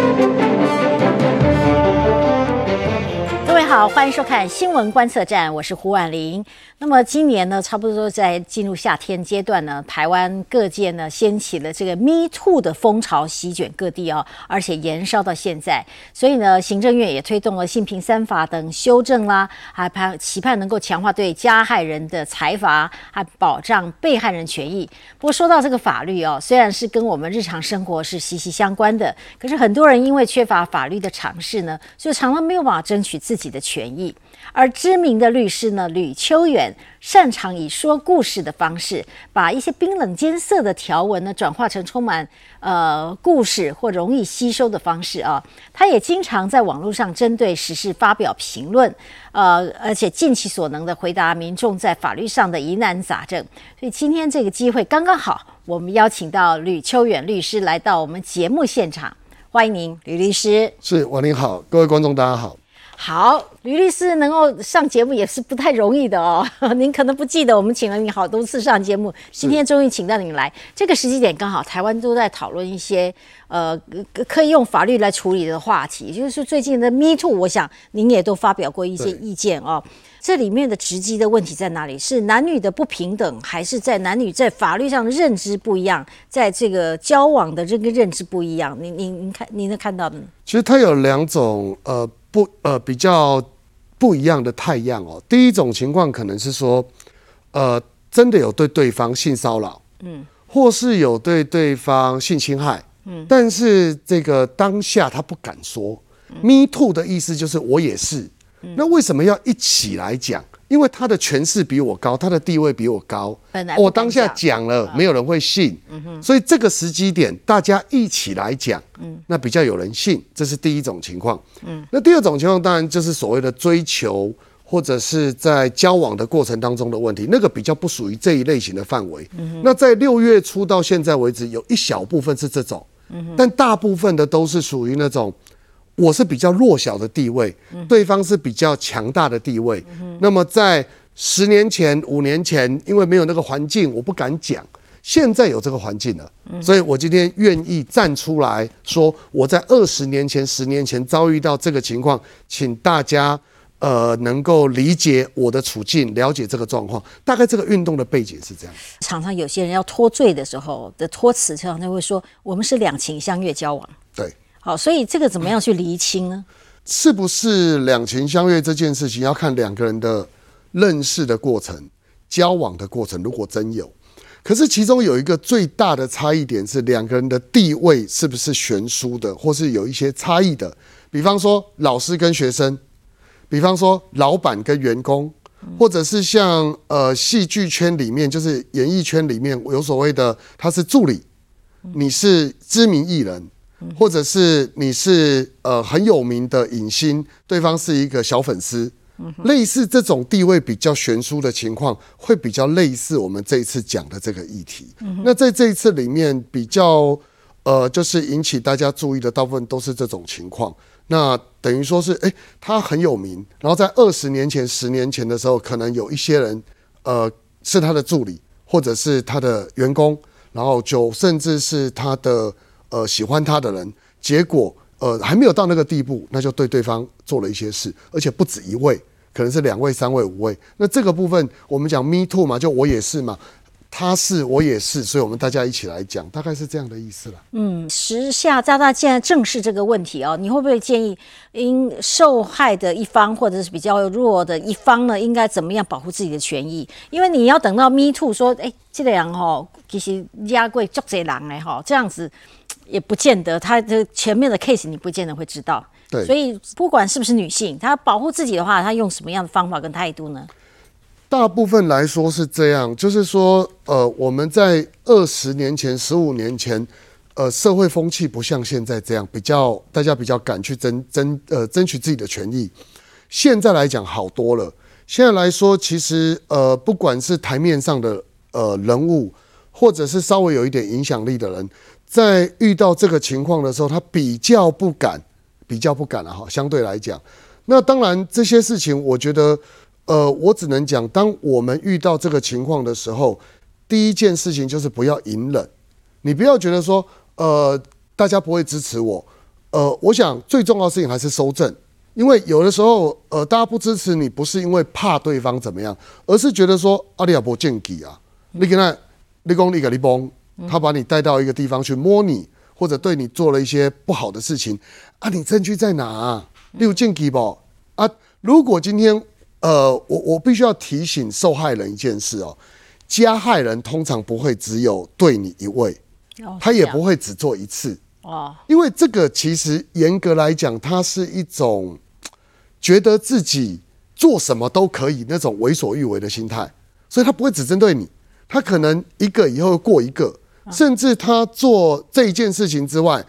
各位好，欢迎收看新闻观测站，我是胡婉玲。那么今年呢，差不多在进入夏天阶段呢，台湾各界呢掀起了这个 “Me Too” 的风潮，席卷各地哦，而且延烧到现在。所以呢，行政院也推动了性平三法等修正啦，还盼期盼能够强化对加害人的裁罚，还保障被害人权益。不过说到这个法律哦，虽然是跟我们日常生活是息息相关的，可是很多人因为缺乏法律的常识呢，所以常常没有办法争取自己的权益。而知名的律师呢，吕秋远擅长以说故事的方式，把一些冰冷艰涩的条文呢，转化成充满呃故事或容易吸收的方式啊。他也经常在网络上针对时事发表评论，呃，而且尽其所能的回答民众在法律上的疑难杂症。所以今天这个机会刚刚好，我们邀请到吕秋远律师来到我们节目现场，欢迎您，吕律师。是王您好，各位观众大家好。好，吕律师能够上节目也是不太容易的哦。您可能不记得，我们请了你好多次上节目，今天终于请到您来。这个时机点刚好，台湾都在讨论一些呃可以用法律来处理的话题，就是最近的 Me Too，我想您也都发表过一些意见哦。这里面的直击的问题在哪里？是男女的不平等，还是在男女在法律上的认知不一样，在这个交往的这个认知不一样？您您您看，您能看到的？其实它有两种呃。不呃，比较不一样的太阳哦。第一种情况可能是说，呃，真的有对对方性骚扰，嗯，或是有对对方性侵害，嗯，但是这个当下他不敢说。Me too 的意思就是我也是，那为什么要一起来讲？因为他的权势比我高，他的地位比我高，我当下讲了，没有人会信，所以这个时机点大家一起来讲，那比较有人信，这是第一种情况。那第二种情况当然就是所谓的追求或者是在交往的过程当中的问题，那个比较不属于这一类型的范围。那在六月初到现在为止，有一小部分是这种，但大部分的都是属于那种。我是比较弱小的地位，对方是比较强大的地位。那么在十年前、五年前，因为没有那个环境，我不敢讲。现在有这个环境了，所以我今天愿意站出来说，我在二十年前、十年前遭遇到这个情况，请大家呃能够理解我的处境，了解这个状况。大概这个运动的背景是这样。常常有些人要脱罪的时候的托词，常常会说我们是两情相悦交往。对。好，所以这个怎么样去厘清呢？是不是两情相悦这件事情要看两个人的认识的过程、交往的过程。如果真有，可是其中有一个最大的差异点是两个人的地位是不是悬殊的，或是有一些差异的。比方说老师跟学生，比方说老板跟员工，或者是像呃戏剧圈里面，就是演艺圈里面有所谓的他是助理，你是知名艺人。或者是你是呃很有名的影星，对方是一个小粉丝，类似这种地位比较悬殊的情况，会比较类似我们这一次讲的这个议题。那在这一次里面，比较呃就是引起大家注意的大部分都是这种情况。那等于说是，哎，他很有名，然后在二十年前、十年前的时候，可能有一些人呃是他的助理，或者是他的员工，然后就甚至是他的。呃，喜欢他的人，结果呃还没有到那个地步，那就对对方做了一些事，而且不止一位，可能是两位、三位、五位。那这个部分我们讲 me too 嘛，就我也是嘛，他是我也是，所以我们大家一起来讲，大概是这样的意思了。嗯，时下大家现在正视这个问题哦，你会不会建议因受害的一方或者是比较弱的一方呢，应该怎么样保护自己的权益？因为你要等到 me too 说，哎，这个人哈，其实压过足侪人哎哈，这样子。也不见得，他的前面的 case 你不见得会知道。对，所以不管是不是女性，她保护自己的话，她用什么样的方法跟态度呢？大部分来说是这样，就是说，呃，我们在二十年前、十五年前，呃，社会风气不像现在这样，比较大家比较敢去争争呃争取自己的权益。现在来讲好多了。现在来说，其实呃，不管是台面上的呃人物，或者是稍微有一点影响力的人。在遇到这个情况的时候，他比较不敢，比较不敢了哈。相对来讲，那当然这些事情，我觉得，呃，我只能讲，当我们遇到这个情况的时候，第一件事情就是不要隐忍。你不要觉得说，呃，大家不会支持我，呃，我想最重要的事情还是收正，因为有的时候，呃，大家不支持你，不是因为怕对方怎么样，而是觉得说阿里亚伯见己啊，你跟他，你讲你给你崩，他把你带到一个地方去摸你，或者对你做了一些不好的事情，啊，你证据在哪、啊？你有见己不？啊，如果今天，呃，我我必须要提醒受害人一件事哦，加害人通常不会只有对你一位，哦他也不会只做一次。哦，因为这个其实严格来讲，它是一种觉得自己做什么都可以那种为所欲为的心态，所以他不会只针对你，他可能一个以后过一个，甚至他做这一件事情之外，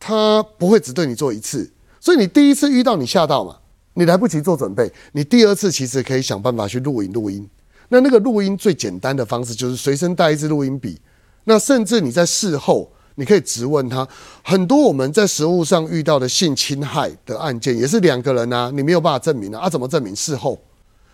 他不会只对你做一次，所以你第一次遇到你吓到嘛，你来不及做准备，你第二次其实可以想办法去录影录音。那那个录音最简单的方式就是随身带一支录音笔，那甚至你在事后，你可以质问他。很多我们在实务上遇到的性侵害的案件，也是两个人啊，你没有办法证明啊，啊怎么证明？事后，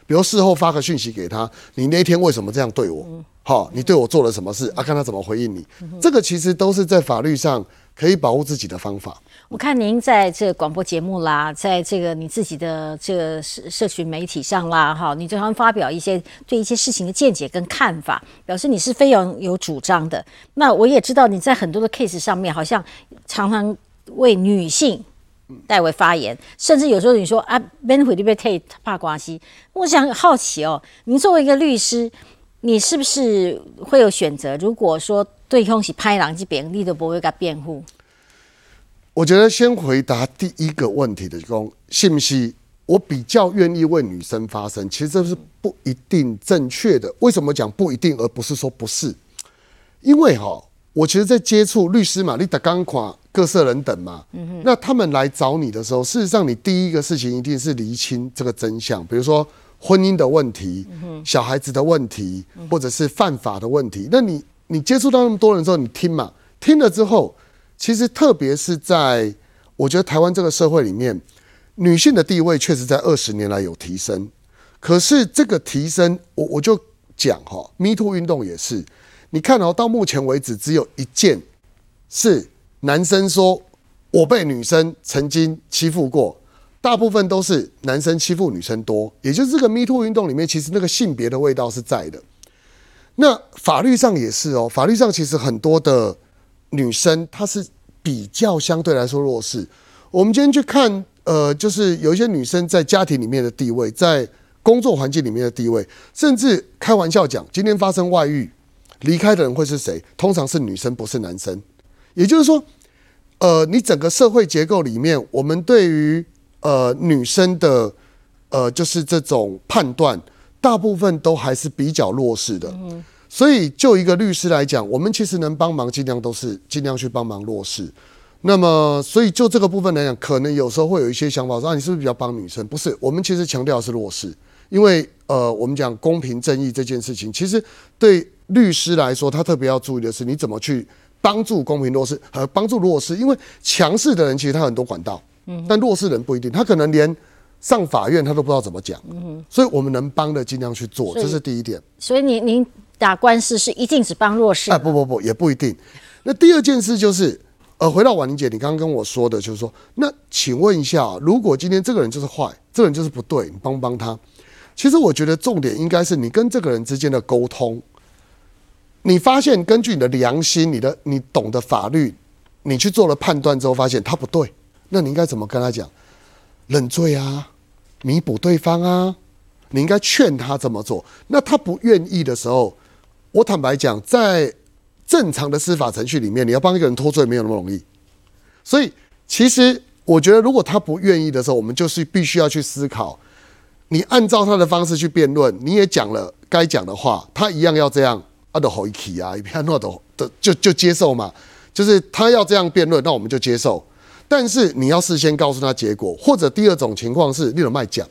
比如事后发个讯息给他，你那天为什么这样对我？好，你对我做了什么事啊？看他怎么回应你。这个其实都是在法律上可以保护自己的方法。我看您在这个广播节目啦，在这个你自己的这个社社群媒体上啦，哈，你经常发表一些对一些事情的见解跟看法，表示你是非常有主张的。那我也知道你在很多的 case 上面，好像常常为女性代为发言，甚至有时候你说啊，，Ben 会被退怕关系。我想好奇哦，您作为一个律师，你是不是会有选择？如果说对方是拍狼这边，你都不会给他辩护。我觉得先回答第一个问题的公信不信？我比较愿意为女生发声，其实这是不一定正确的。为什么讲不一定，而不是说不是？因为哈，我其实，在接触律师嘛，你打钢垮各色人等嘛，那他们来找你的时候，事实上，你第一个事情一定是厘清这个真相，比如说婚姻的问题、小孩子的问题，或者是犯法的问题。那你你接触到那么多人之后，你听嘛，听了之后，其实特别是在我觉得台湾这个社会里面，女性的地位确实在二十年来有提升。可是这个提升，我我就讲哈，Me Too 运动也是，你看哦，到目前为止只有一件是男生说我被女生曾经欺负过，大部分都是男生欺负女生多，也就是这个 Me Too 运动里面，其实那个性别的味道是在的。那法律上也是哦，法律上其实很多的女生她是比较相对来说弱势。我们今天去看，呃，就是有一些女生在家庭里面的地位，在工作环境里面的地位，甚至开玩笑讲，今天发生外遇，离开的人会是谁？通常是女生，不是男生。也就是说，呃，你整个社会结构里面，我们对于呃女生的呃就是这种判断，大部分都还是比较弱势的。所以，就一个律师来讲，我们其实能帮忙，尽量都是尽量去帮忙弱势。那么，所以就这个部分来讲，可能有时候会有一些想法说，你是不是比较帮女生？不是，我们其实强调的是弱势，因为呃，我们讲公平正义这件事情，其实对律师来说，他特别要注意的是，你怎么去帮助公平弱势和帮助弱势，因为强势的人其实他很多管道，嗯，但弱势人不一定，他可能连上法院他都不知道怎么讲，嗯，所以我们能帮的尽量去做，这是第一点。所以您您打官司是一定只帮弱势啊，不不不，也不一定。那第二件事就是，呃，回到婉玲姐，你刚刚跟我说的，就是说，那请问一下，如果今天这个人就是坏，这个人就是不对，你帮不帮他？其实我觉得重点应该是你跟这个人之间的沟通。你发现根据你的良心、你的你懂得法律，你去做了判断之后，发现他不对，那你应该怎么跟他讲？认罪啊，弥补对方啊，你应该劝他这么做。那他不愿意的时候，我坦白讲，在正常的司法程序里面，你要帮一个人脱罪没有那么容易。所以，其实我觉得，如果他不愿意的时候，我们就是必须要去思考，你按照他的方式去辩论，你也讲了该讲的话，他一样要这样，啊的吼一起啊，一片诺的的就就接受嘛，就是他要这样辩论，那我们就接受。但是你要事先告诉他结果，或者第二种情况是，你有卖讲，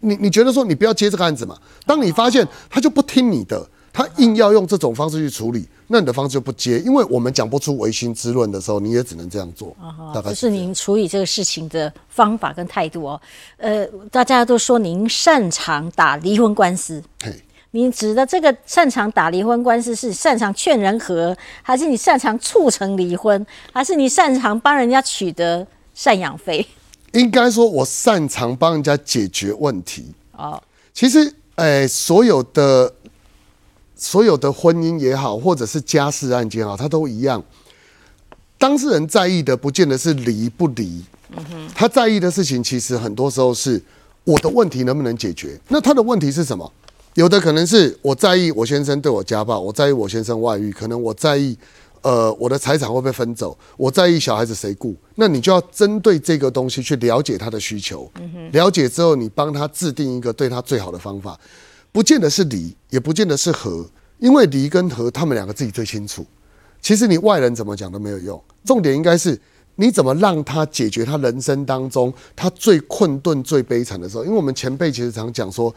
你你觉得说你不要接这个案子嘛？当你发现他就不听你的，他硬要用这种方式去处理，那你的方式就不接，因为我们讲不出唯心之论的时候，你也只能这样做。大概这是您处理这个事情的方法跟态度哦。呃，大家都说您擅长打离婚官司，嘿，你指的这个擅长打离婚官司是擅长劝人和，还是你擅长促成离婚，还是你擅长帮人家取得赡养费？应该说，我擅长帮人家解决问题。哦，其实，哎，所有的所有的婚姻也好，或者是家事案件也好，它都一样。当事人在意的，不见得是离不离。他在意的事情，其实很多时候是我的问题能不能解决。那他的问题是什么？有的可能是我在意我先生对我家暴，我在意我先生外遇，可能我在意，呃，我的财产会被分走，我在意小孩子谁顾。那你就要针对这个东西去了解他的需求。了解之后，你帮他制定一个对他最好的方法，不见得是离，也不见得是和，因为离跟和，他们两个自己最清楚。其实你外人怎么讲都没有用，重点应该是你怎么让他解决他人生当中他最困顿、最悲惨的时候。因为我们前辈其实常讲说，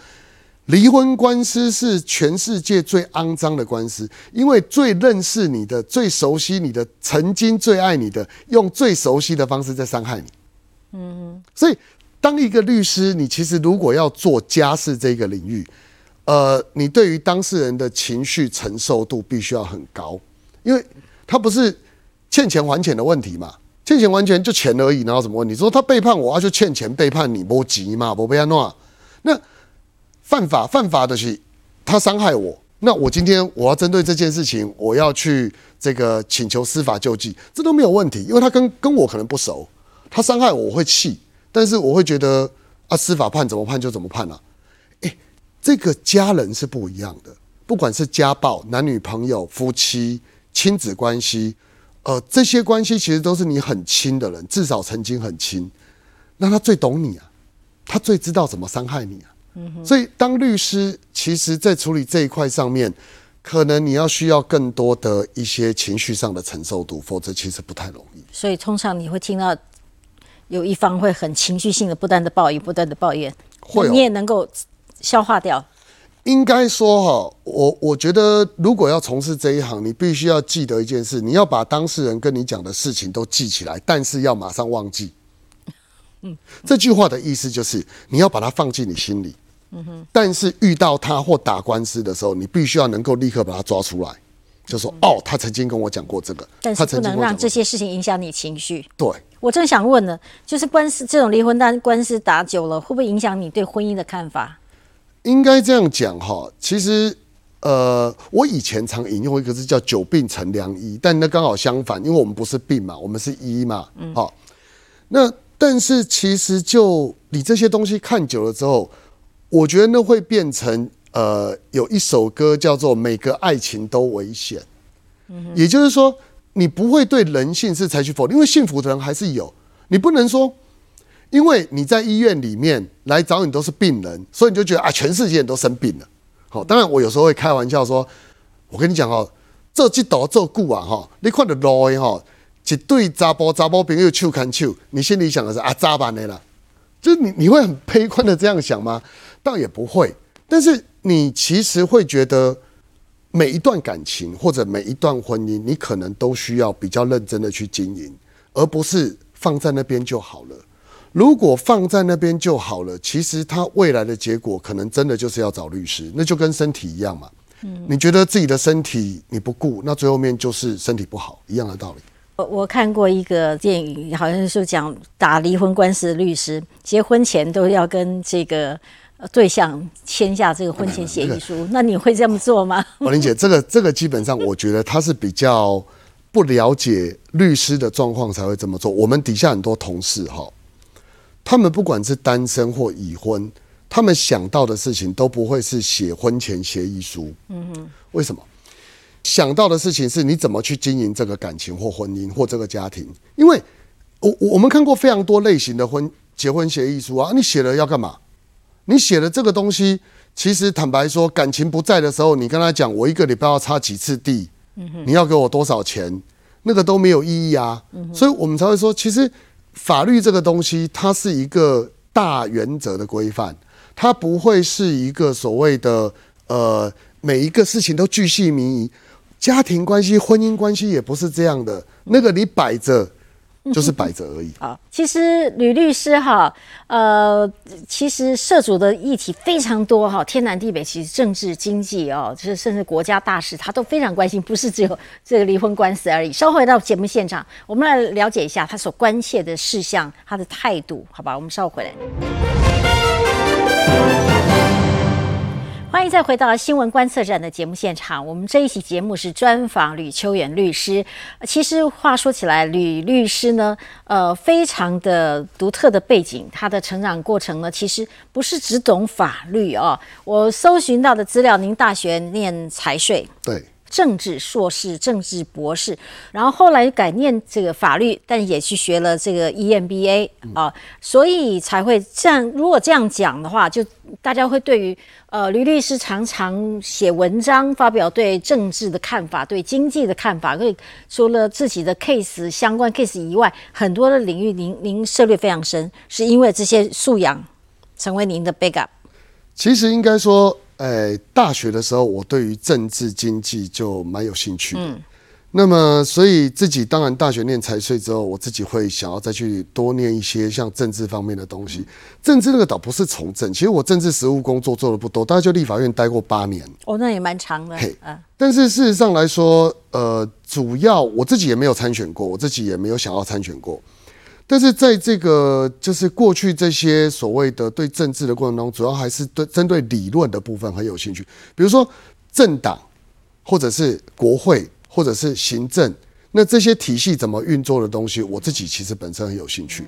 离婚官司是全世界最肮脏的官司，因为最认识你的、最熟悉你的、曾经最爱你的，用最熟悉的方式在伤害你。嗯，所以当一个律师，你其实如果要做家事这个领域，呃，你对于当事人的情绪承受度必须要很高。因为他不是欠钱还钱的问题嘛，欠钱还钱就钱而已，然后什么问题？说他背叛我，他就欠钱背叛你，不急嘛，不被他弄。那犯法犯法的是他伤害我，那我今天我要针对这件事情，我要去这个请求司法救济，这都没有问题，因为他跟跟我可能不熟，他伤害我会气，但是我会觉得啊，司法判怎么判就怎么判了。哎，这个家人是不一样的，不管是家暴、男女朋友、夫妻。亲子关系，呃，这些关系其实都是你很亲的人，至少曾经很亲，那他最懂你啊，他最知道怎么伤害你啊。所以当律师，其实在处理这一块上面，可能你要需要更多的一些情绪上的承受度，否则其实不太容易。所以通常你会听到有一方会很情绪性的不断的抱怨，不断的抱怨，会你也能够消化掉。应该说哈，我我觉得如果要从事这一行，你必须要记得一件事，你要把当事人跟你讲的事情都记起来，但是要马上忘记。嗯，这句话的意思就是你要把它放进你心里。嗯哼。但是遇到他或打官司的时候，你必须要能够立刻把他抓出来，就说哦，他曾经跟我讲过这个，但是不能让这些事情影响你情绪。对，我正想问呢，就是官司这种离婚单官司打久了，会不会影响你对婚姻的看法？应该这样讲哈，其实，呃，我以前常引用一个字叫“久病成良医”，但那刚好相反，因为我们不是病嘛，我们是医嘛，好。那但是其实就你这些东西看久了之后，我觉得那会变成呃，有一首歌叫做“每个爱情都危险”，也就是说，你不会对人性是采取否定，因为幸福的人还是有，你不能说。因为你在医院里面来找你都是病人，所以你就觉得啊，全世界人都生病了。好，当然我有时候会开玩笑说，我跟你讲哦，这几道这顾啊哈，你看到路的哈，一对查甫查甫朋友手牵手，你心里想的是啊咋办的啦？就是你你会很悲观的这样想吗？倒也不会，但是你其实会觉得每一段感情或者每一段婚姻，你可能都需要比较认真的去经营，而不是放在那边就好了。如果放在那边就好了，其实他未来的结果可能真的就是要找律师，那就跟身体一样嘛。嗯，你觉得自己的身体你不顾，那最后面就是身体不好一样的道理。我我看过一个电影，好像是讲打离婚官司的律师，结婚前都要跟这个对象签下这个婚前协议书。那你会这么做吗？王玲姐，这个这个基本上我觉得他是比较不了解律师的状况才会这么做。我们底下很多同事哈。他们不管是单身或已婚，他们想到的事情都不会是写婚前协议书。嗯哼，为什么？想到的事情是你怎么去经营这个感情或婚姻或这个家庭？因为我我们看过非常多类型的婚结婚协议书啊，你写了要干嘛？你写了这个东西，其实坦白说，感情不在的时候，你跟他讲我一个礼拜要擦几次地，你要给我多少钱，那个都没有意义啊。所以我们才会说，其实。法律这个东西，它是一个大原则的规范，它不会是一个所谓的呃每一个事情都巨细靡遗。家庭关系、婚姻关系也不是这样的。那个你摆着，就是摆着而已。好，其实吕律师哈，呃，其实涉足的议题非常多哈，天南地北，其实政治、经济哦，就是甚至国家大事，他都非常关心，不是只有这个离婚官司而已。稍后回到节目现场，我们来了解一下他所关切的事项，他的态度，好吧？我们稍后回来。欢迎再回到新闻观测站的节目现场。我们这一期节目是专访吕秋远律师。其实话说起来，吕律师呢，呃，非常的独特的背景，他的成长过程呢，其实不是只懂法律哦。我搜寻到的资料，您大学念财税，对，政治硕士、政治博士，然后后来改念这个法律，但也去学了这个 EMBA 啊，所以才会这样。如果这样讲的话，就大家会对于呃吕律师常常写文章，发表对政治的看法、对经济的看法，会除了自己的 case 相关 case 以外，很多的领域您您涉猎非常深，是因为这些素养成为您的 backup。其实应该说，呃，大学的时候，我对于政治经济就蛮有兴趣的。嗯那么，所以自己当然大学念财税之后，我自己会想要再去多念一些像政治方面的东西。政治那个倒不是从政，其实我政治实务工作做的不多，大概就立法院待过八年。哦，那也蛮长的嘿啊。但是事实上来说，呃，主要我自己也没有参选过，我自己也没有想要参选过。但是在这个就是过去这些所谓的对政治的过程中，主要还是对针对理论的部分很有兴趣，比如说政党，或者是国会，或者是行政，那这些体系怎么运作的东西，我自己其实本身很有兴趣。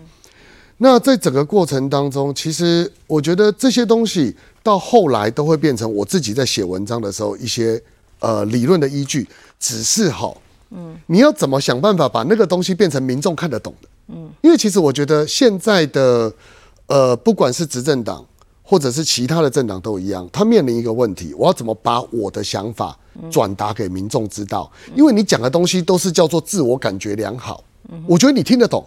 那在整个过程当中，其实我觉得这些东西到后来都会变成我自己在写文章的时候一些呃理论的依据。只是好，嗯，你要怎么想办法把那个东西变成民众看得懂的？嗯，因为其实我觉得现在的呃，不管是执政党或者是其他的政党都一样，他面临一个问题：我要怎么把我的想法转达给民众知道？因为你讲的东西都是叫做自我感觉良好，我觉得你听得懂，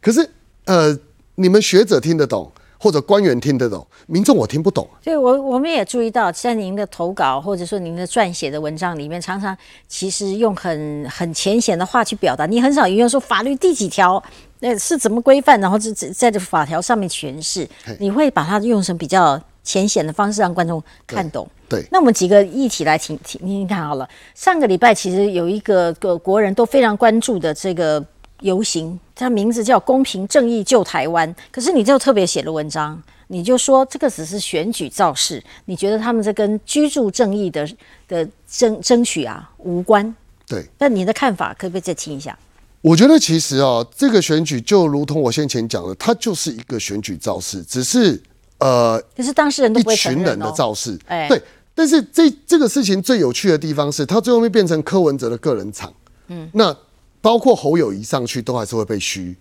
可是呃，你们学者听得懂，或者官员听得懂，民众我听不懂。所以我我们也注意到，在您的投稿或者说您的撰写的文章里面，常常其实用很很浅显的话去表达，你很少引用说法律第几条，那是怎么规范，然后在在在这法条上面诠释，你会把它用成比较浅显的方式让观众看懂。对，那我们几个议题来听听听听看好了。上个礼拜其实有一个个国人都非常关注的这个游行，它名字叫“公平正义救台湾”。可是你就特别写了文章，你就说这个只是选举造势，你觉得他们这跟居住正义的的争争取啊无关。对，那你的看法可不可以再听一下？我觉得其实啊，这个选举就如同我先前讲的，它就是一个选举造势，只是呃可是当事人都一不会承群人的。造势。哎对，但是这这个事情最有趣的地方是，它最后面变成柯文哲的个人场。嗯，那包括侯友谊上去都还是会被虚。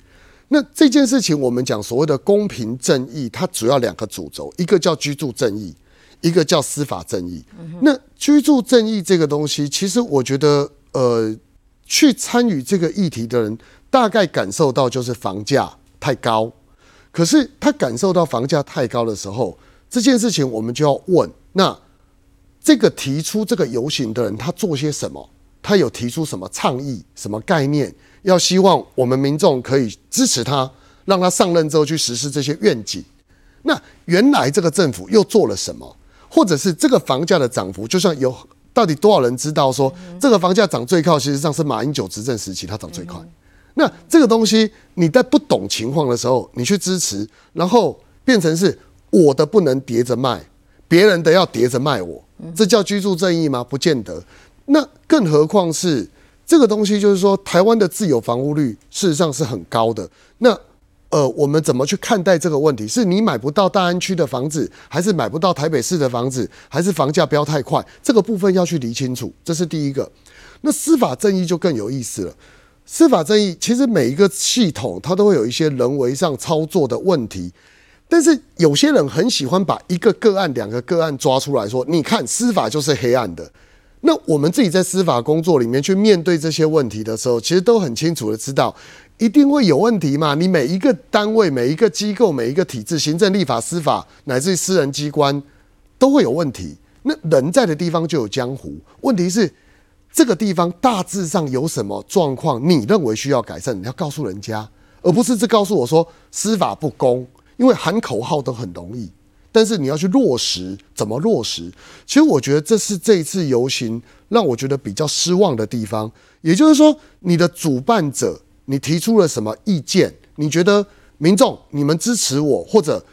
那这件事情，我们讲所谓的公平正义，它主要两个主轴，一个叫居住正义，一个叫司法正义。那居住正义这个东西，其实我觉得，呃，去参与这个议题的人，大概感受到就是房价太高。可是他感受到房价太高的时候，这件事情我们就要问：那这个提出这个游行的人，他做些什么？他有提出什么倡议、什么概念？要希望我们民众可以支持他，让他上任之后去实施这些愿景。那原来这个政府又做了什么？或者是这个房价的涨幅，就算有到底多少人知道说这个房价涨最快，其实上是马英九执政时期它涨最快。那这个东西你在不懂情况的时候，你去支持，然后变成是我的不能叠着卖，别人的要叠着卖我，这叫居住正义吗？不见得。那更何况是这个东西，就是说台湾的自有房屋率事实上是很高的。那呃，我们怎么去看待这个问题？是你买不到大安区的房子，还是买不到台北市的房子，还是房价飙太快？这个部分要去理清楚，这是第一个。那司法正义就更有意思了。司法正义其实每一个系统它都会有一些人为上操作的问题，但是有些人很喜欢把一个个案、两个个案抓出来说，你看司法就是黑暗的。那我们自己在司法工作里面去面对这些问题的时候，其实都很清楚的知道，一定会有问题嘛。你每一个单位、每一个机构、每一个体制，行政、立法、司法，乃至于私人机关，都会有问题。那人在的地方就有江湖，问题是这个地方大致上有什么状况，你认为需要改善，你要告诉人家，而不是只告诉我说司法不公，因为喊口号都很容易，但是你要去落实，怎么落实？其实我觉得这是这一次游行让我觉得比较失望的地方。也就是说，你的主办者，你提出了什么意见？你觉得民众你们支持我，或者？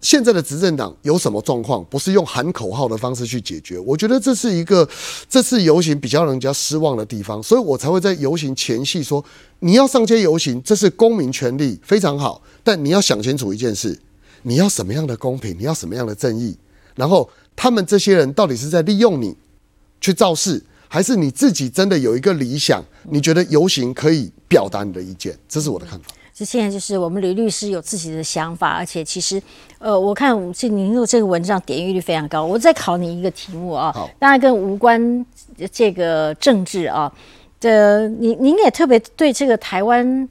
现在的执政党有什么状况？不是用喊口号的方式去解决。我觉得这是一个这次游行比较让人家失望的地方，所以我才会在游行前夕说：你要上街游行，这是公民权利，非常好。但你要想清楚一件事：你要什么样的公平？你要什么样的正义？然后他们这些人到底是在利用你去造势，还是你自己真的有一个理想？你觉得游行可以表达你的意见？这是我的看法。这现在就是我们吕律师有自己的想法，而且其实，呃，我看这您用这个文章点阅率非常高。我再考你一个题目啊，当然跟无关这个政治啊。这您您也特别对这个台湾，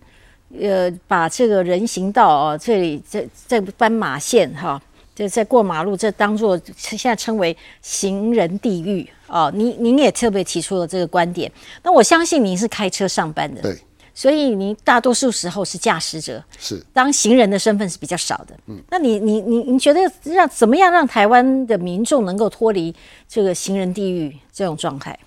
呃，把这个人行道啊，这里在在斑马线哈，就在过马路，这当做现在称为行人地狱啊。您您也特别提出了这个观点。那我相信您是开车上班的，对。所以您大多数时候是驾驶者，是当行人的身份是比较少的。嗯，那你你你你觉得让怎么样让台湾的民众能够脱离这个行人地狱这种状态？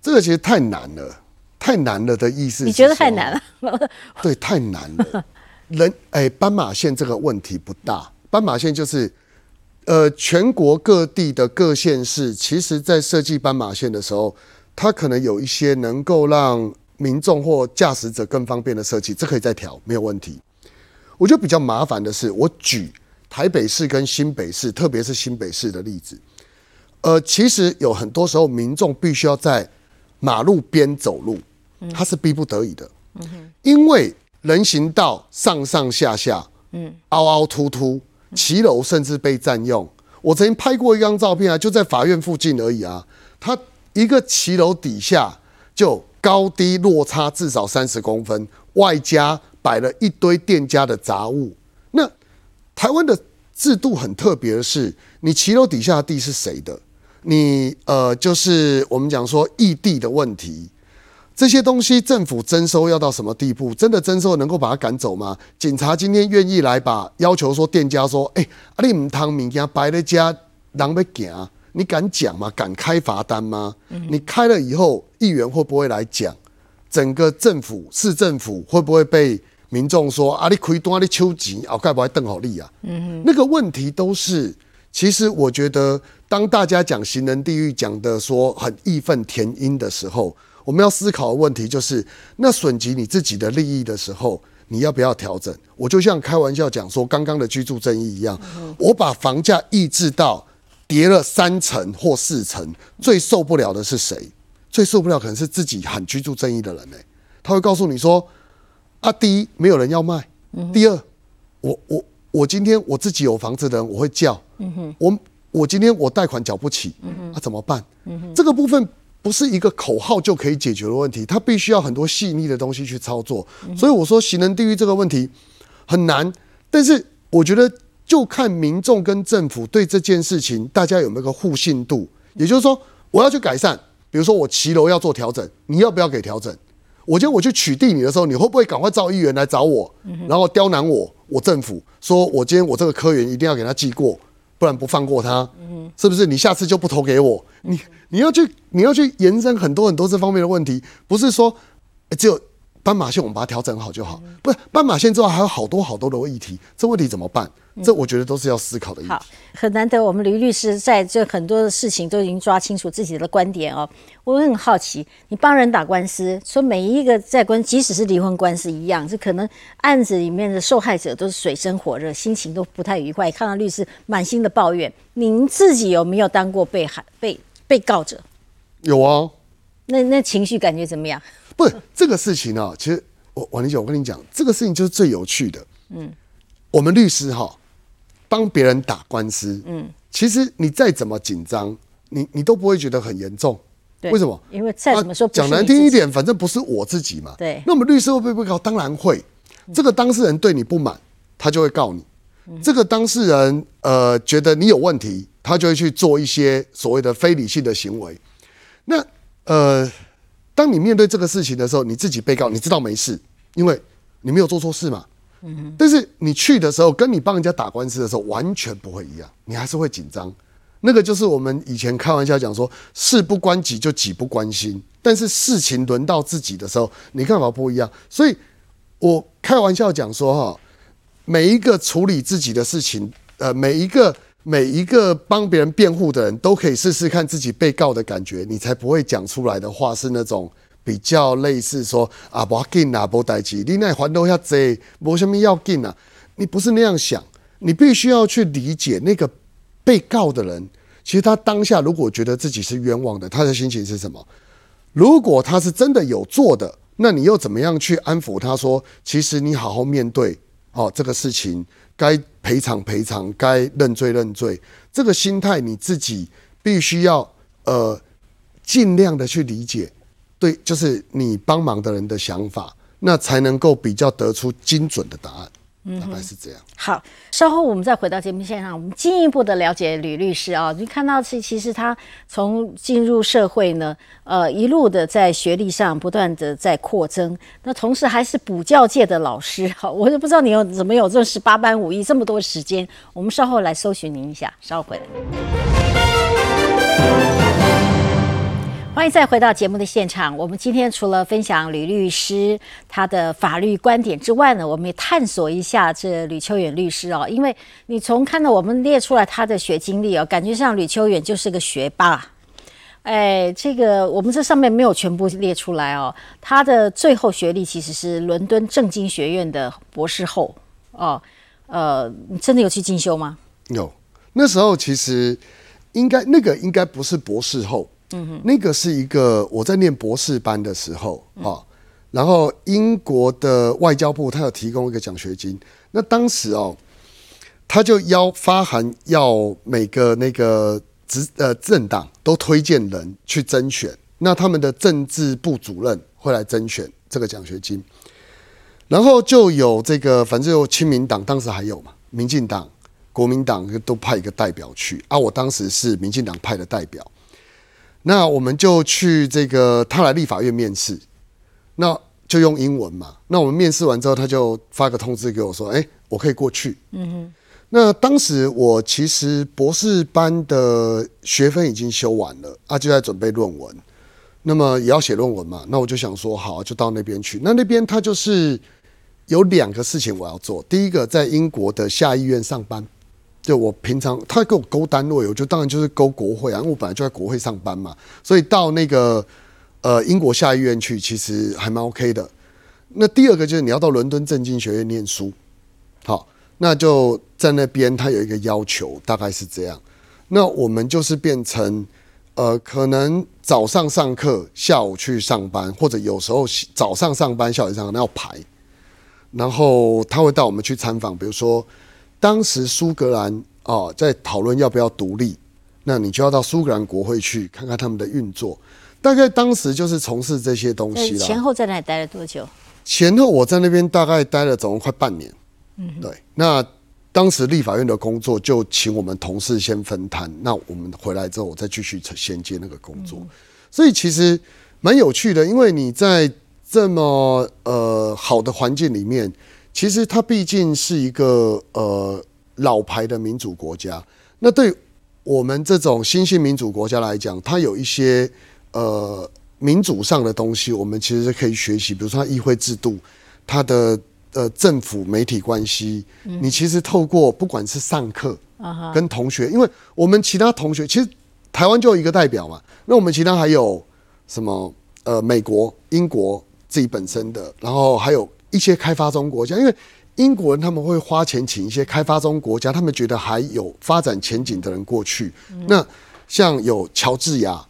这个其实太难了，太难了的意思。你觉得太难了？对，太难了。人哎，斑马线这个问题不大，斑马线就是呃，全国各地的各县市，其实在设计斑马线的时候，它可能有一些能够让。民众或驾驶者更方便的设计，这可以再调，没有问题。我觉得比较麻烦的是，我举台北市跟新北市，特别是新北市的例子。呃，其实有很多时候，民众必须要在马路边走路，他是逼不得已的。嗯因为人行道上上下下，嗯，凹凹凸凸，骑楼甚至被占用。我曾经拍过一张照片啊，就在法院附近而已啊，他一个骑楼底下就。高低落差至少三十公分，外加摆了一堆店家的杂物。那台湾的制度很特别的是，你骑楼底下的地是谁的？你呃，就是我们讲说异地的问题，这些东西政府征收要到什么地步？真的征收能够把他赶走吗？警察今天愿意来把要求说店家说，哎，阿你唔汤物件摆在家，人要行。你敢讲吗？敢开罚单吗？你开了以后，议员会不会来讲？整个政府、市政府会不会被民众说啊？你亏多，你秋吉啊，该不会邓好利啊？那个问题都是，其实我觉得，当大家讲行人地狱讲的说很义愤填膺的时候，我们要思考的问题就是，那损及你自己的利益的时候，你要不要调整？我就像开玩笑讲说，刚刚的居住正义一样，我把房价抑制到。跌了三成或四成，最受不了的是谁？最受不了可能是自己喊居住正义的人呢。他会告诉你说：“啊，第一没有人要卖，第二，我我我今天我自己有房子的人我会叫，我我今天我贷款缴不起，啊怎么办？这个部分不是一个口号就可以解决的问题，它必须要很多细腻的东西去操作。所以我说行人地狱这个问题很难，但是我觉得。就看民众跟政府对这件事情，大家有没有个互信度？也就是说，我要去改善，比如说我骑楼要做调整，你要不要给调整？我今天我去取缔你的时候，你会不会赶快召议员来找我，然后刁难我？我政府说我今天我这个科员一定要给他记过，不然不放过他，是不是？你下次就不投给我？你你要去你要去延伸很多很多这方面的问题，不是说只有。斑马线我们把它调整好就好，不是斑马线之外还有好多好多的议题，这问题怎么办？这我觉得都是要思考的。好，很难得我们吕律师在这很多的事情都已经抓清楚自己的观点哦。我很好奇，你帮人打官司，说每一个在官，即使是离婚官司一样，这可能案子里面的受害者都是水深火热，心情都不太愉快，看到律师满心的抱怨。您自己有没有当过被害被被告者？有啊。那那情绪感觉怎么样？不是这个事情啊，其实我王林姐，我跟你讲，这个事情就是最有趣的。嗯，我们律师哈，帮别人打官司，嗯，其实你再怎么紧张，你你都不会觉得很严重。为什么？因为再怎么说讲难听一点，反正不是我自己嘛。对。那我们律师会不会被告？当然会。这个当事人对你不满，他就会告你。这个当事人呃觉得你有问题，他就会去做一些所谓的非理性的行为。那呃。当你面对这个事情的时候，你自己被告，你知道没事，因为你没有做错事嘛。嗯，但是你去的时候，跟你帮人家打官司的时候完全不会一样，你还是会紧张。那个就是我们以前开玩笑讲说，事不关己就己不关心，但是事情轮到自己的时候，你看法不一样。所以我开玩笑讲说哈，每一个处理自己的事情，呃，每一个每一个帮别人辩护的人都可以试试看自己被告的感觉，你才不会讲出来的话是那种。比较类似说啊，不要紧啊，不代志，你那还都要这，没什么要紧啊。你不是那样想，你必须要去理解那个被告的人，其实他当下如果觉得自己是冤枉的，他的心情是什么？如果他是真的有做的，那你又怎么样去安抚他说，其实你好好面对哦，这个事情该赔偿赔偿，该认罪认罪，这个心态你自己必须要呃尽量的去理解。对，就是你帮忙的人的想法，那才能够比较得出精准的答案。嗯，大概是这样。好，稍后我们再回到节目现场，我们进一步的了解吕律师啊。你看到其其实他从进入社会呢，呃，一路的在学历上不断的在扩增，那同时还是补教界的老师。好，我就不知道你有怎么有这十八般武艺这么多时间。我们稍后来搜寻您一下，稍后回来。欢迎再回到节目的现场。我们今天除了分享吕律师他的法律观点之外呢，我们也探索一下这吕秋远律师哦。因为你从看到我们列出来他的学经历哦，感觉像吕秋远就是个学霸。哎，这个我们这上面没有全部列出来哦。他的最后学历其实是伦敦政经学院的博士后哦。呃，你真的有去进修吗？有，那时候其实应该那个应该不是博士后。嗯那个是一个我在念博士班的时候啊，然后英国的外交部他有提供一个奖学金，那当时哦，他就要发函要每个那个执呃政党都推荐人去甄选，那他们的政治部主任会来甄选这个奖学金，然后就有这个反正有亲民党当时还有嘛，民进党、国民党都派一个代表去啊，我当时是民进党派的代表。那我们就去这个他来立法院面试，那就用英文嘛。那我们面试完之后，他就发个通知给我说：“哎，我可以过去。”嗯哼。那当时我其实博士班的学分已经修完了啊，就在准备论文。那么也要写论文嘛，那我就想说，好，就到那边去。那那边他就是有两个事情我要做。第一个，在英国的下议院上班。就我平常他给我勾单位，我就当然就是勾国会啊，因为我本来就在国会上班嘛，所以到那个呃英国下议院去，其实还蛮 OK 的。那第二个就是你要到伦敦政经学院念书，好，那就在那边他有一个要求，大概是这样。那我们就是变成呃，可能早上上课，下午去上班，或者有时候早上上班，下午上那要排，然后他会带我们去参访，比如说。当时苏格兰哦在讨论要不要独立，那你就要到苏格兰国会去看看他们的运作。大概当时就是从事这些东西了。前后在那里待了多久？前后我在那边大概待了总共快半年。嗯，对。那当时立法院的工作就请我们同事先分摊，那我们回来之后我再继续衔接那个工作。所以其实蛮有趣的，因为你在这么呃好的环境里面。其实它毕竟是一个呃老牌的民主国家，那对我们这种新兴民主国家来讲，它有一些呃民主上的东西，我们其实是可以学习。比如说，它议会制度，它的呃政府媒体关系，你其实透过不管是上课跟同学，因为我们其他同学其实台湾就一个代表嘛，那我们其他还有什么呃美国、英国自己本身的，然后还有。一些开发中国家，因为英国人他们会花钱请一些开发中国家，他们觉得还有发展前景的人过去。那像有乔治亚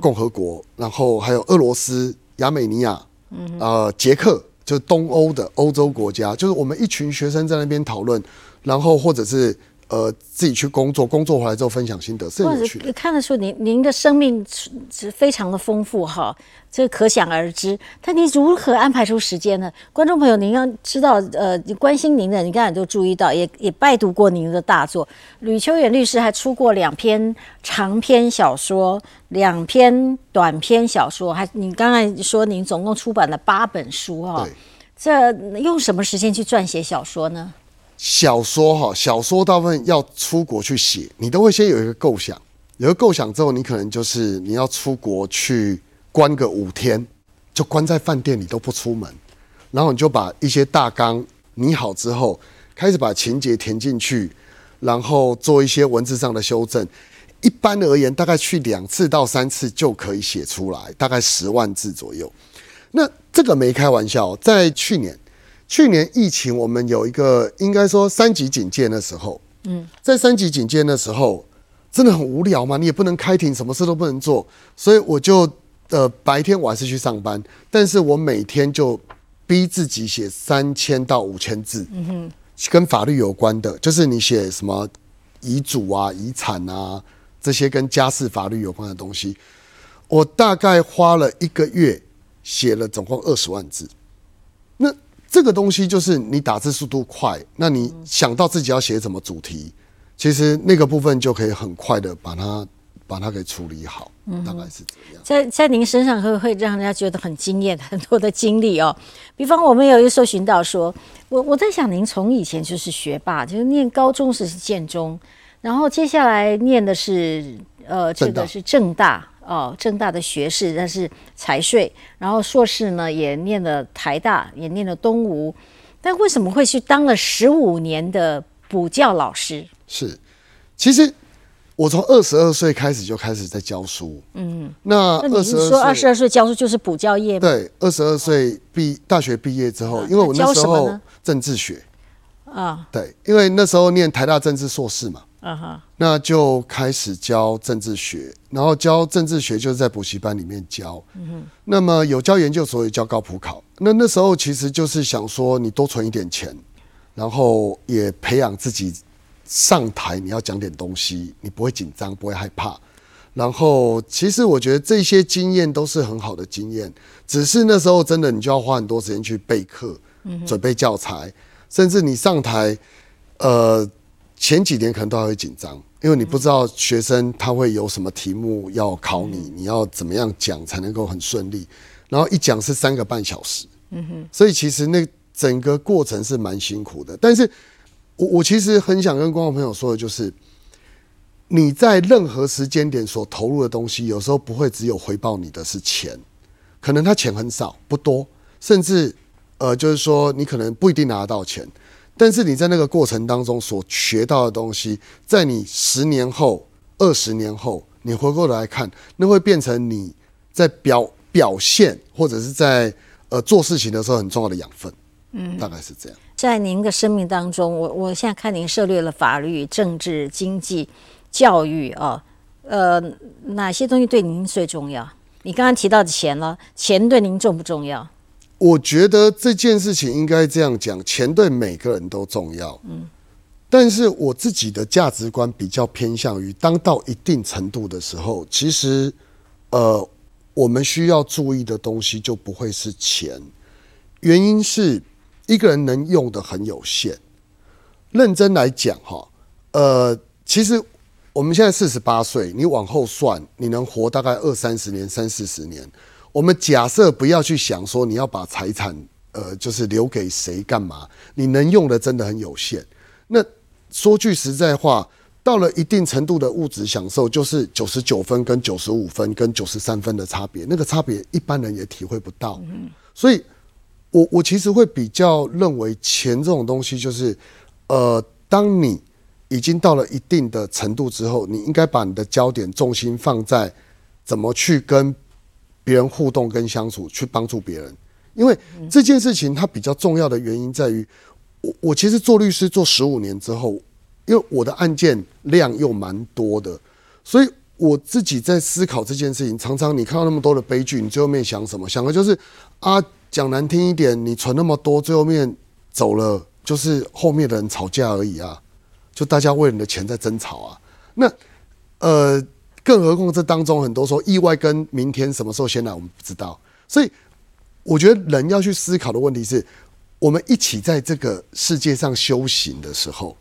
共和国，然后还有俄罗斯、亚美尼亚，呃，捷克，就是东欧的欧洲国家，就是我们一群学生在那边讨论，然后或者是。呃，自己去工作，工作回来之后分享心得，是有趣的。看得出您您的生命是非常的丰富哈，这可想而知。但您如何安排出时间呢？观众朋友，您要知道，呃，关心您的，你刚才都注意到，也也拜读过您的大作。吕秋远律师还出过两篇长篇小说，两篇短篇小说，还你刚才说您总共出版了八本书哈。这用什么时间去撰写小说呢？小说哈，小说大部分要出国去写，你都会先有一个构想，有个构想之后，你可能就是你要出国去关个五天，就关在饭店里都不出门，然后你就把一些大纲拟好之后，开始把情节填进去，然后做一些文字上的修正。一般而言，大概去两次到三次就可以写出来，大概十万字左右。那这个没开玩笑，在去年。去年疫情，我们有一个应该说三级警戒的时候，嗯，在三级警戒的时候，真的很无聊嘛，你也不能开庭，什么事都不能做，所以我就呃白天我还是去上班，但是我每天就逼自己写三千到五千字，嗯哼，跟法律有关的，就是你写什么遗嘱啊、遗产啊这些跟家事法律有关的东西，我大概花了一个月写了总共二十万字，那。这个东西就是你打字速度快，那你想到自己要写什么主题，其实那个部分就可以很快的把它把它给处理好，大概是这样。在在您身上会会让人家觉得很惊艳，很多的经历哦。比方我们有一个搜寻到说，我我在想您从以前就是学霸，就是念高中时是建中，然后接下来念的是呃这个是正大。哦，正大的学士，但是财税，然后硕士呢也念了台大，也念了东吴，但为什么会去当了十五年的补教老师？是，其实我从二十二岁开始就开始在教书。嗯，那二十二说二十二岁教书就是补教业吗？对，二十二岁毕大学毕业之后，因为我那时候政治学啊，对，因为那时候念台大政治硕士嘛。啊哈，那就开始教政治学，然后教政治学就是在补习班里面教。嗯哼，那么有教研究所，也教高普考。那那时候其实就是想说，你多存一点钱，然后也培养自己上台你要讲点东西，你不会紧张，不会害怕。然后其实我觉得这些经验都是很好的经验，只是那时候真的你就要花很多时间去备课，准备教材，甚至你上台，呃。前几年可能都还会紧张，因为你不知道学生他会有什么题目要考你，你要怎么样讲才能够很顺利。然后一讲是三个半小时，嗯哼，所以其实那整个过程是蛮辛苦的。但是我我其实很想跟观众朋友说的就是，你在任何时间点所投入的东西，有时候不会只有回报你的是钱，可能他钱很少不多，甚至呃就是说你可能不一定拿得到钱。但是你在那个过程当中所学到的东西，在你十年后、二十年后，你回过头来看，那会变成你在表表现或者是在呃做事情的时候很重要的养分。嗯，大概是这样。在您的生命当中，我我现在看您涉猎了法律、政治、经济、教育啊，呃，哪些东西对您最重要？你刚刚提到的钱了，钱对您重不重要？我觉得这件事情应该这样讲，钱对每个人都重要。嗯，但是我自己的价值观比较偏向于，当到一定程度的时候，其实，呃，我们需要注意的东西就不会是钱。原因是一个人能用的很有限。认真来讲，哈，呃，其实我们现在四十八岁，你往后算，你能活大概二三十年、三四十年。我们假设不要去想说你要把财产，呃，就是留给谁干嘛？你能用的真的很有限。那说句实在话，到了一定程度的物质享受，就是九十九分跟九十五分跟九十三分的差别，那个差别一般人也体会不到。所以，我我其实会比较认为钱这种东西，就是呃，当你已经到了一定的程度之后，你应该把你的焦点重心放在怎么去跟。别人互动跟相处，去帮助别人，因为这件事情它比较重要的原因在于，我我其实做律师做十五年之后，因为我的案件量又蛮多的，所以我自己在思考这件事情。常常你看到那么多的悲剧，你最后面想什么？想的就是啊，讲难听一点，你存那么多，最后面走了，就是后面的人吵架而已啊，就大家为你的钱在争吵啊。那呃。更何况这当中很多说意外跟明天什么时候先来，我们不知道。所以我觉得人要去思考的问题是：我们一起在这个世界上修行的时候，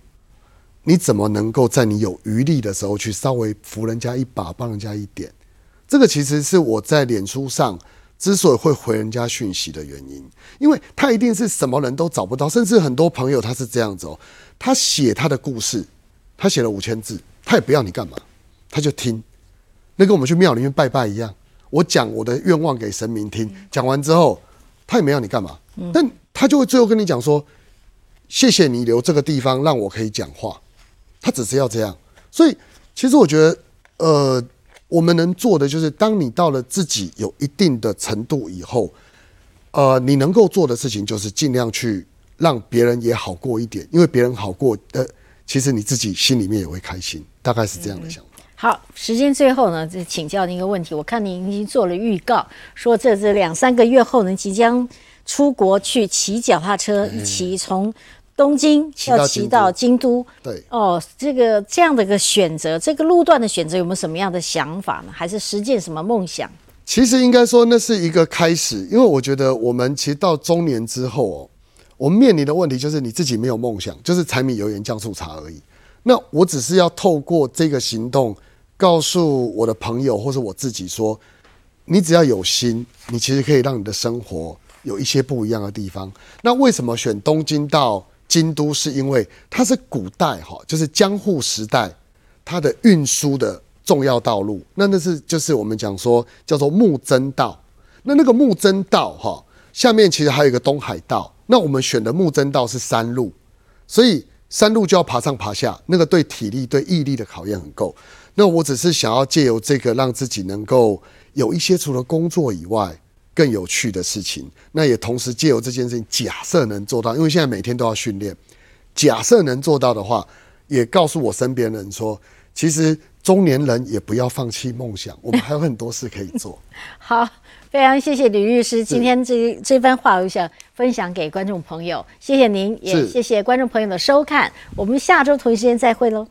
你怎么能够在你有余力的时候去稍微扶人家一把，帮人家一点？这个其实是我在脸书上之所以会回人家讯息的原因，因为他一定是什么人都找不到，甚至很多朋友他是这样子哦，他写他的故事，他写了五千字，他也不要你干嘛，他就听，那跟我们去庙里面拜拜一样，我讲我的愿望给神明听，讲完之后，他也没要你干嘛，但他就会最后跟你讲说，谢谢你留这个地方让我可以讲话，他只是要这样，所以其实我觉得，呃。我们能做的就是，当你到了自己有一定的程度以后，呃，你能够做的事情就是尽量去让别人也好过一点，因为别人好过，呃，其实你自己心里面也会开心，大概是这样的想法。好，时间最后呢，就请教您一个问题，我看您已经做了预告，说这这两三个月后呢，即将出国去骑脚踏车，一起从。东京要骑到京都，对哦，这个这样的一个选择，这个路段的选择有没有什么样的想法呢？还是实践什么梦想？其实应该说那是一个开始，因为我觉得我们其实到中年之后哦，我们面临的问题就是你自己没有梦想，就是柴米油盐酱醋茶而已。那我只是要透过这个行动，告诉我的朋友或者我自己说，你只要有心，你其实可以让你的生活有一些不一样的地方。那为什么选东京到？京都是因为它是古代哈，就是江户时代它的运输的重要道路。那那是就是我们讲说叫做木曾道。那那个木曾道哈，下面其实还有一个东海道。那我们选的木曾道是山路，所以山路就要爬上爬下，那个对体力对毅力的考验很够。那我只是想要借由这个让自己能够有一些除了工作以外。更有趣的事情，那也同时借由这件事情，假设能做到，因为现在每天都要训练，假设能做到的话，也告诉我身边人说，其实中年人也不要放弃梦想，我们还有很多事可以做。好，非常谢谢吕律师今天这这番话，我想分享给观众朋友，谢谢您，也谢谢观众朋友的收看，我们下周同一时间再会喽。